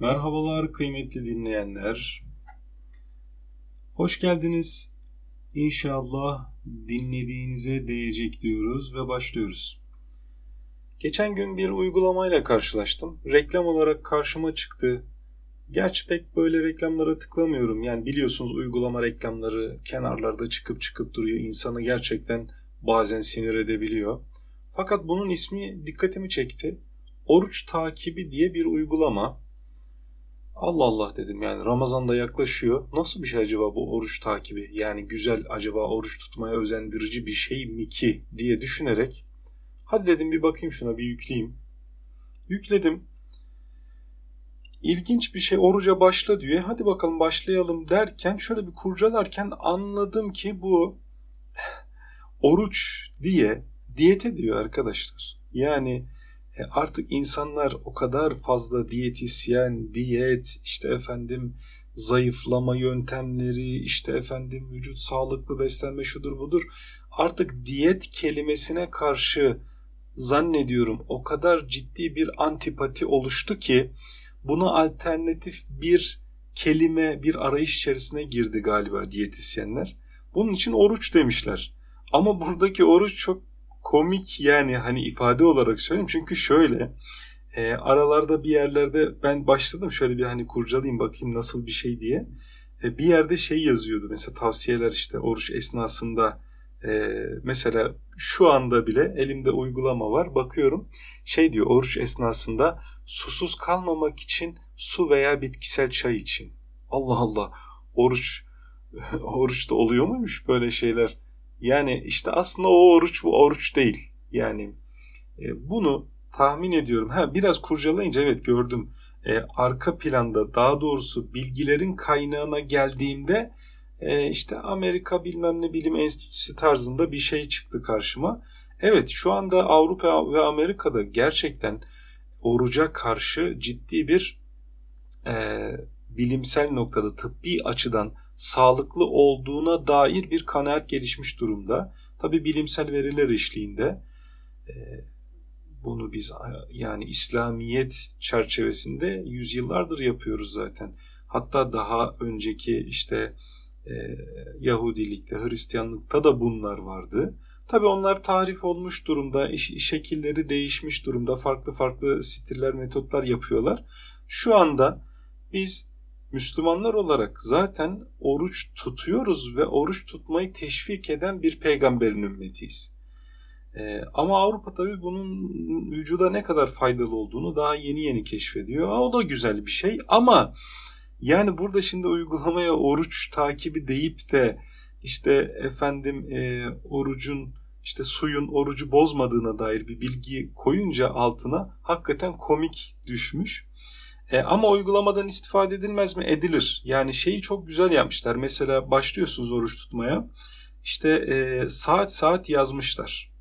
Merhabalar kıymetli dinleyenler. Hoş geldiniz. İnşallah dinlediğinize değecek diyoruz ve başlıyoruz. Geçen gün bir uygulamayla karşılaştım. Reklam olarak karşıma çıktı. Gerçi pek böyle reklamlara tıklamıyorum. Yani biliyorsunuz uygulama reklamları kenarlarda çıkıp çıkıp duruyor. İnsanı gerçekten bazen sinir edebiliyor. Fakat bunun ismi dikkatimi çekti. Oruç takibi diye bir uygulama. Allah Allah dedim yani Ramazan'da yaklaşıyor. Nasıl bir şey acaba bu oruç takibi? Yani güzel acaba oruç tutmaya özendirici bir şey mi ki diye düşünerek hadi dedim bir bakayım şuna bir yükleyeyim. Yükledim. İlginç bir şey oruca başla diyor. Hadi bakalım başlayalım derken şöyle bir kurcalarken anladım ki bu oruç diye diyete diyor arkadaşlar. Yani e, artık insanlar o kadar fazla diyetisyen, diyet, işte efendim zayıflama yöntemleri, işte efendim vücut sağlıklı beslenme şudur budur. Artık diyet kelimesine karşı zannediyorum o kadar ciddi bir antipati oluştu ki buna alternatif bir kelime, bir arayış içerisine girdi galiba diyetisyenler. Bunun için oruç demişler. Ama buradaki oruç çok komik yani hani ifade olarak söyleyeyim. Çünkü şöyle e, aralarda bir yerlerde ben başladım şöyle bir hani kurcalayayım bakayım nasıl bir şey diye. E, bir yerde şey yazıyordu mesela tavsiyeler işte oruç esnasında e, mesela şu anda bile elimde uygulama var bakıyorum şey diyor oruç esnasında susuz kalmamak için su veya bitkisel çay için. Allah Allah oruç oruçta oluyor muymuş böyle şeyler? Yani işte aslında o oruç bu oruç değil. Yani e, bunu tahmin ediyorum. Ha biraz kurcalayınca evet gördüm. E, arka planda daha doğrusu bilgilerin kaynağına geldiğimde e, işte Amerika bilmem ne bilim enstitüsü tarzında bir şey çıktı karşıma. Evet şu anda Avrupa ve Amerika'da gerçekten oruca karşı ciddi bir e, bilimsel noktada tıbbi açıdan sağlıklı olduğuna dair bir kanaat gelişmiş durumda. Tabi bilimsel veriler eşliğinde e, bunu biz yani İslamiyet çerçevesinde yüzyıllardır yapıyoruz zaten. Hatta daha önceki işte e, Yahudilikte, Hristiyanlıkta da bunlar vardı. Tabi onlar tarif olmuş durumda, şekilleri değişmiş durumda, farklı farklı stiller, metotlar yapıyorlar. Şu anda biz Müslümanlar olarak zaten oruç tutuyoruz ve oruç tutmayı teşvik eden bir peygamberin ümmetiyiz. Ee, ama Avrupa tabii bunun vücuda ne kadar faydalı olduğunu daha yeni yeni keşfediyor. o da güzel bir şey ama yani burada şimdi uygulamaya oruç takibi deyip de işte efendim e, orucun işte suyun orucu bozmadığına dair bir bilgi koyunca altına hakikaten komik düşmüş. E, ama uygulamadan istifade edilmez mi? Edilir. Yani şeyi çok güzel yapmışlar. Mesela başlıyorsunuz oruç tutmaya. İşte e, saat saat yazmışlar.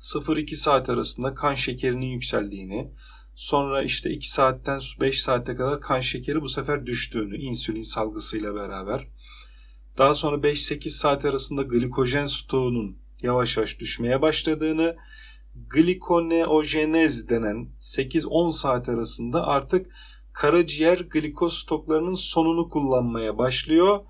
0-2 saat arasında kan şekerinin yükseldiğini, sonra işte 2 saatten 5 saate kadar kan şekeri bu sefer düştüğünü insülin salgısıyla beraber. Daha sonra 5-8 saat arasında glikojen stoğunun yavaş yavaş düşmeye başladığını, glikoneojenez denen 8-10 saat arasında artık karaciğer glikoz stoklarının sonunu kullanmaya başlıyor.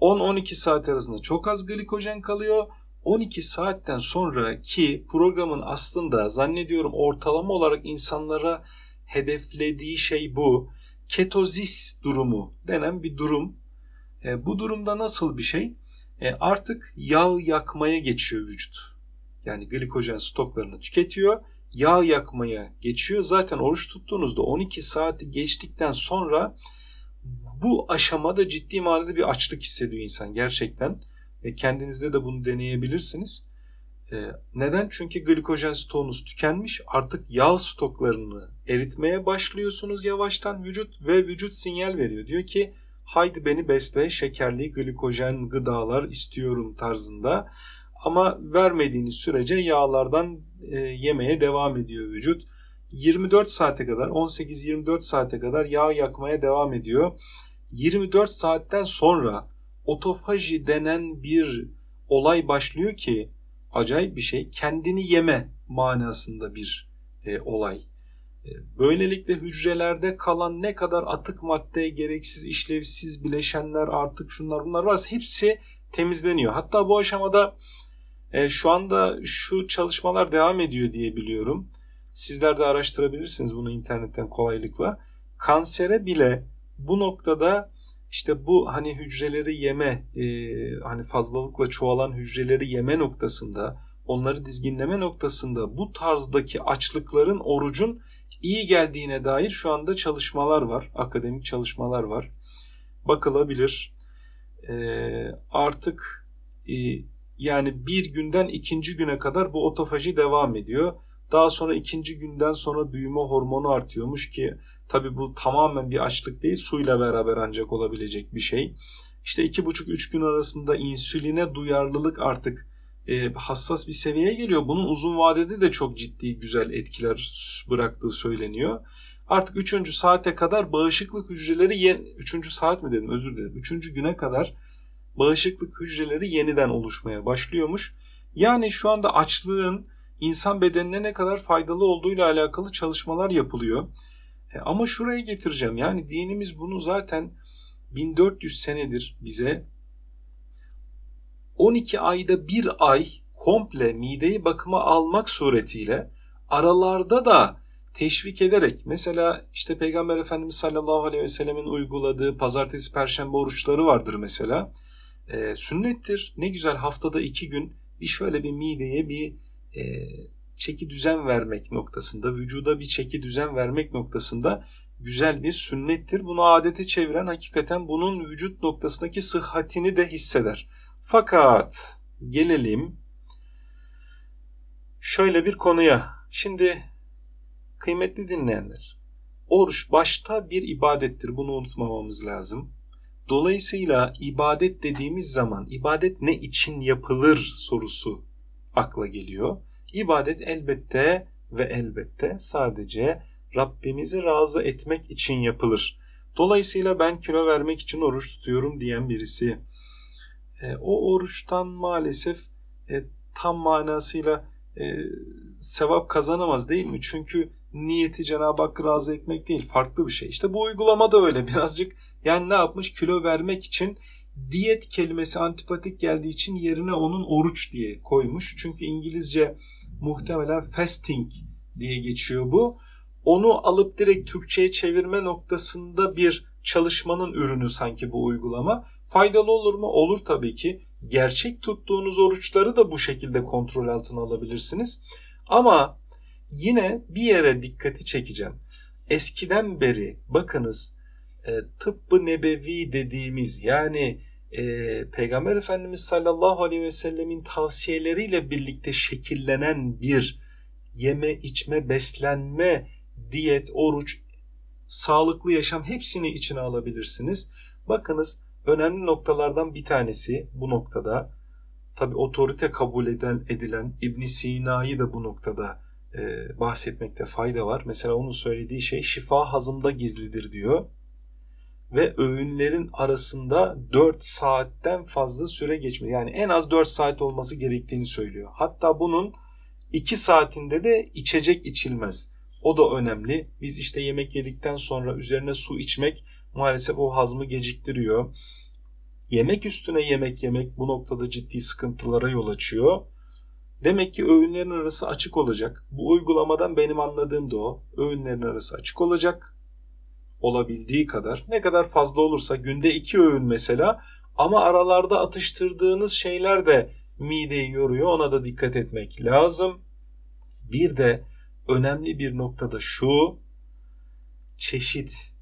10-12 saat arasında çok az glikojen kalıyor. 12 saatten sonraki programın aslında zannediyorum ortalama olarak insanlara hedeflediği şey bu. Ketozis durumu denen bir durum. E, bu durumda nasıl bir şey? E, artık yağ yakmaya geçiyor vücut yani glikojen stoklarını tüketiyor. Yağ yakmaya geçiyor. Zaten oruç tuttuğunuzda 12 saati geçtikten sonra bu aşamada ciddi manada bir açlık hissediyor insan gerçekten. E, kendinizde de bunu deneyebilirsiniz. E, neden? Çünkü glikojen stoğunuz tükenmiş. Artık yağ stoklarını eritmeye başlıyorsunuz yavaştan vücut ve vücut sinyal veriyor. Diyor ki haydi beni besle şekerli glikojen gıdalar istiyorum tarzında. Ama vermediğiniz sürece yağlardan e, yemeye devam ediyor vücut. 24 saate kadar 18-24 saate kadar yağ yakmaya devam ediyor. 24 saatten sonra otofaji denen bir olay başlıyor ki acayip bir şey. Kendini yeme manasında bir e, olay. Böylelikle hücrelerde kalan ne kadar atık madde, gereksiz, işlevsiz bileşenler, artık şunlar bunlar varsa hepsi temizleniyor. Hatta bu aşamada e, şu anda şu çalışmalar devam ediyor diye biliyorum. Sizler de araştırabilirsiniz bunu internetten kolaylıkla. Kansere bile bu noktada işte bu hani hücreleri yeme, e, hani fazlalıkla çoğalan hücreleri yeme noktasında, onları dizginleme noktasında bu tarzdaki açlıkların orucun iyi geldiğine dair şu anda çalışmalar var. Akademik çalışmalar var. Bakılabilir. E, artık e, yani bir günden ikinci güne kadar bu otofaji devam ediyor. Daha sonra ikinci günden sonra büyüme hormonu artıyormuş ki tabi bu tamamen bir açlık değil suyla beraber ancak olabilecek bir şey. İşte iki buçuk üç gün arasında insüline duyarlılık artık e, hassas bir seviyeye geliyor. Bunun uzun vadede de çok ciddi güzel etkiler bıraktığı söyleniyor. Artık 3. saate kadar bağışıklık hücreleri yen 3. saat mi dedim özür dilerim. 3. güne kadar bağışıklık hücreleri yeniden oluşmaya başlıyormuş. Yani şu anda açlığın insan bedenine ne kadar faydalı olduğuyla alakalı çalışmalar yapılıyor. E, ama şuraya getireceğim. Yani dinimiz bunu zaten 1400 senedir bize 12 ayda bir ay komple mideyi bakıma almak suretiyle aralarda da teşvik ederek mesela işte Peygamber Efendimiz sallallahu aleyhi ve sellemin uyguladığı pazartesi perşembe oruçları vardır mesela. E, sünnettir. Ne güzel haftada iki gün bir şöyle bir mideye bir e, çeki düzen vermek noktasında, vücuda bir çeki düzen vermek noktasında güzel bir sünnettir. Bunu adete çeviren hakikaten bunun vücut noktasındaki sıhhatini de hisseder. Fakat gelelim şöyle bir konuya. Şimdi kıymetli dinleyenler, oruç başta bir ibadettir. Bunu unutmamamız lazım. Dolayısıyla ibadet dediğimiz zaman ibadet ne için yapılır sorusu akla geliyor. İbadet elbette ve elbette sadece Rabbimizi razı etmek için yapılır. Dolayısıyla ben kilo vermek için oruç tutuyorum diyen birisi e, o oruçtan maalesef e, tam manasıyla e, sevap kazanamaz değil mi? Çünkü niyeti Cenab-ı Hakk'ı razı etmek değil farklı bir şey. İşte bu uygulama da öyle birazcık yani ne yapmış kilo vermek için diyet kelimesi antipatik geldiği için yerine onun oruç diye koymuş. Çünkü İngilizce muhtemelen fasting diye geçiyor bu. Onu alıp direkt Türkçe'ye çevirme noktasında bir çalışmanın ürünü sanki bu uygulama. Faydalı olur mu? Olur tabii ki. Gerçek tuttuğunuz oruçları da bu şekilde kontrol altına alabilirsiniz. Ama yine bir yere dikkati çekeceğim. Eskiden beri bakınız e, tıbbı nebevi dediğimiz yani e, Peygamber Efendimiz sallallahu aleyhi ve sellemin tavsiyeleriyle birlikte şekillenen bir yeme, içme, beslenme, diyet, oruç, sağlıklı yaşam hepsini içine alabilirsiniz. Bakınız önemli noktalardan bir tanesi bu noktada tabi otorite kabul eden, edilen İbn Sina'yı da bu noktada e, bahsetmekte fayda var. Mesela onun söylediği şey şifa hazımda gizlidir diyor. Ve öğünlerin arasında 4 saatten fazla süre geçmiyor. Yani en az 4 saat olması gerektiğini söylüyor. Hatta bunun 2 saatinde de içecek içilmez. O da önemli. Biz işte yemek yedikten sonra üzerine su içmek maalesef o hazmı geciktiriyor. Yemek üstüne yemek yemek bu noktada ciddi sıkıntılara yol açıyor. Demek ki öğünlerin arası açık olacak. Bu uygulamadan benim anladığım da o. Öğünlerin arası açık olacak. Olabildiği kadar. Ne kadar fazla olursa günde iki öğün mesela ama aralarda atıştırdığınız şeyler de mideyi yoruyor. Ona da dikkat etmek lazım. Bir de önemli bir noktada şu çeşit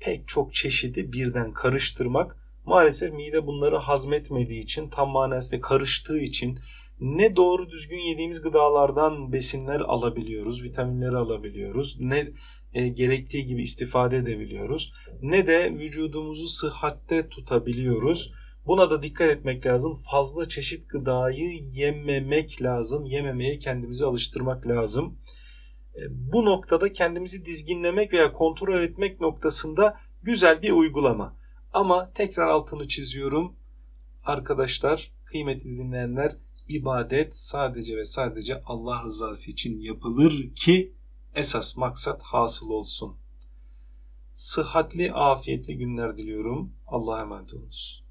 pek çok çeşidi birden karıştırmak maalesef mide bunları hazmetmediği için tam manasıyla karıştığı için ne doğru düzgün yediğimiz gıdalardan besinler alabiliyoruz, vitaminleri alabiliyoruz, ne e, gerektiği gibi istifade edebiliyoruz, ne de vücudumuzu sıhhatte tutabiliyoruz. Buna da dikkat etmek lazım. Fazla çeşit gıdayı yememek lazım. Yememeye kendimizi alıştırmak lazım. E, bu noktada kendimizi dizginlemek veya kontrol etmek noktasında güzel bir uygulama. Ama tekrar altını çiziyorum. Arkadaşlar, kıymetli dinleyenler, ibadet sadece ve sadece Allah rızası için yapılır ki esas maksat hasıl olsun. Sıhhatli, afiyetli günler diliyorum. Allah'a emanet olunuz.